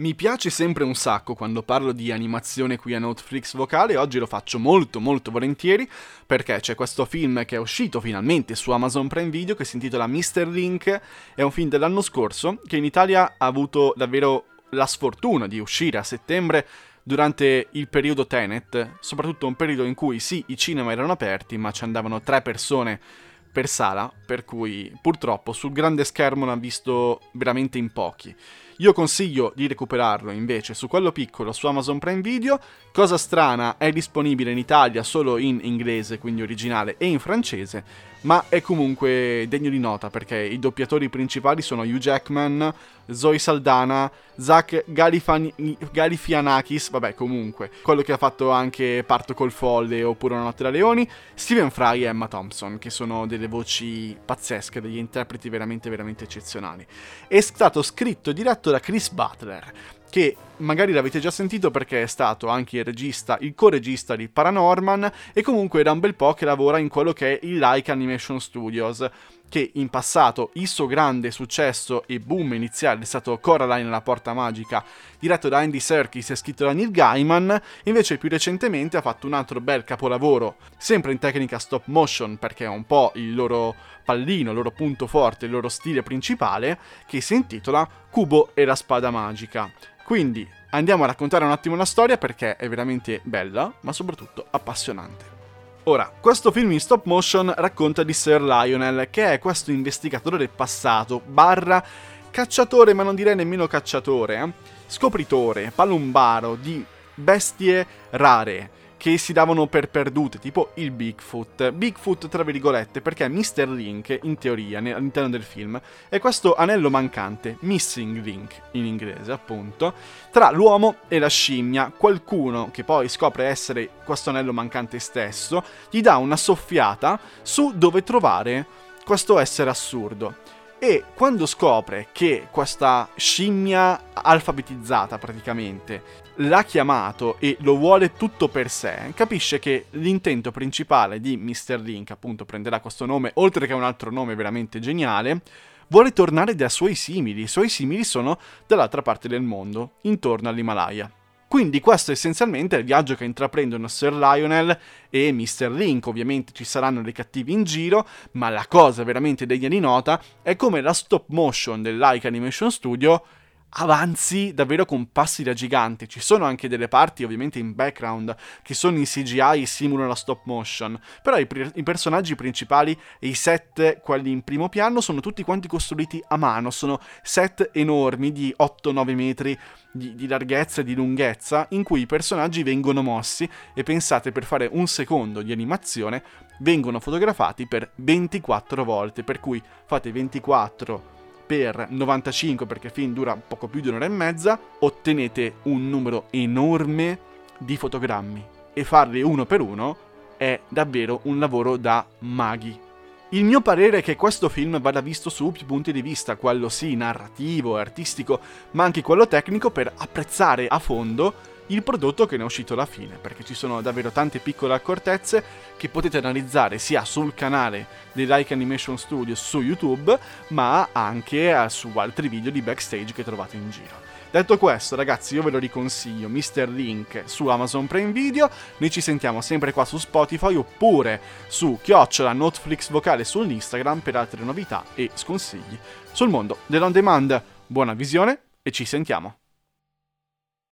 Mi piace sempre un sacco quando parlo di animazione qui a Netflix vocale, oggi lo faccio molto molto volentieri perché c'è questo film che è uscito finalmente su Amazon Prime Video che si intitola Mr. Link, è un film dell'anno scorso che in Italia ha avuto davvero la sfortuna di uscire a settembre durante il periodo Tenet, soprattutto un periodo in cui sì, i cinema erano aperti ma ci andavano tre persone per sala, per cui purtroppo sul grande schermo ha visto veramente in pochi. Io consiglio di recuperarlo invece su quello piccolo su Amazon Prime Video. Cosa strana, è disponibile in Italia solo in inglese, quindi originale, e in francese, ma è comunque degno di nota perché i doppiatori principali sono Hugh Jackman, Zoe Saldana, Zach Galifan- Galifianakis, vabbè comunque, quello che ha fatto anche Parto col Folle oppure Una notte da leoni, Stephen Fry e Emma Thompson, che sono delle voci pazzesche, degli interpreti veramente veramente eccezionali. È stato scritto e diretto da Chris Butler, che magari l'avete già sentito perché è stato anche il regista, il co-regista di Paranorman e comunque da un bel po' che lavora in quello che è il Like Animation Studios che in passato il suo grande successo e boom iniziale è stato Coraline la porta magica, diretto da Andy Serkis e scritto da Neil Gaiman, invece più recentemente ha fatto un altro bel capolavoro, sempre in tecnica stop motion perché è un po' il loro pallino, il loro punto forte, il loro stile principale, che si intitola Cubo e la spada magica. Quindi andiamo a raccontare un attimo la storia perché è veramente bella, ma soprattutto appassionante. Ora, questo film in stop motion racconta di Sir Lionel, che è questo investigatore del passato, barra cacciatore, ma non direi nemmeno cacciatore, eh? scopritore, palumbaro di bestie rare che si davano per perdute, tipo il Bigfoot. Bigfoot, tra virgolette, perché Mr. Link, in teoria, all'interno del film, è questo anello mancante, Missing Link in inglese, appunto, tra l'uomo e la scimmia. Qualcuno, che poi scopre essere questo anello mancante stesso, gli dà una soffiata su dove trovare questo essere assurdo. E quando scopre che questa scimmia alfabetizzata praticamente l'ha chiamato e lo vuole tutto per sé, capisce che l'intento principale di Mr. Link, appunto prenderà questo nome, oltre che un altro nome veramente geniale, vuole tornare da suoi simili. I suoi simili sono dall'altra parte del mondo, intorno all'Himalaya. Quindi questo essenzialmente è il viaggio che intraprendono Sir Lionel e Mr. Link. Ovviamente ci saranno dei cattivi in giro, ma la cosa veramente degna di nota è come la stop motion del Like Animation Studio avanzi davvero con passi da gigante. Ci sono anche delle parti, ovviamente in background, che sono in CGI e simulano la stop motion. Però i, pri- i, personaggi principali e i set, quelli in primo piano, sono tutti quanti costruiti a mano. Sono set enormi di 8-9 metri di, di larghezza e di lunghezza, in cui i personaggi vengono mossi e pensate per fare un secondo di animazione vengono fotografati per 24 volte. Per cui fate 24 per 95 perché il film dura poco più di un'ora e mezza, ottenete un numero enorme di fotogrammi e farli uno per uno è davvero un lavoro da maghi. Il mio parere è che questo film vada visto su più punti di vista, quello sì narrativo, artistico, ma anche quello tecnico per apprezzare a fondo il prodotto che ne è uscito alla fine, perché ci sono davvero tante piccole accortezze che potete analizzare sia sul canale dei Like Animation Studios su YouTube, ma anche eh, su altri video di backstage che trovate in giro. Detto questo, ragazzi, io ve lo riconsiglio, Mr. Link su Amazon Prime Video. Noi ci sentiamo sempre qua su Spotify oppure su chiocciola Netflix vocale sull'Instagram per altre novità e sconsigli sul mondo dell'on demand. Buona visione e ci sentiamo.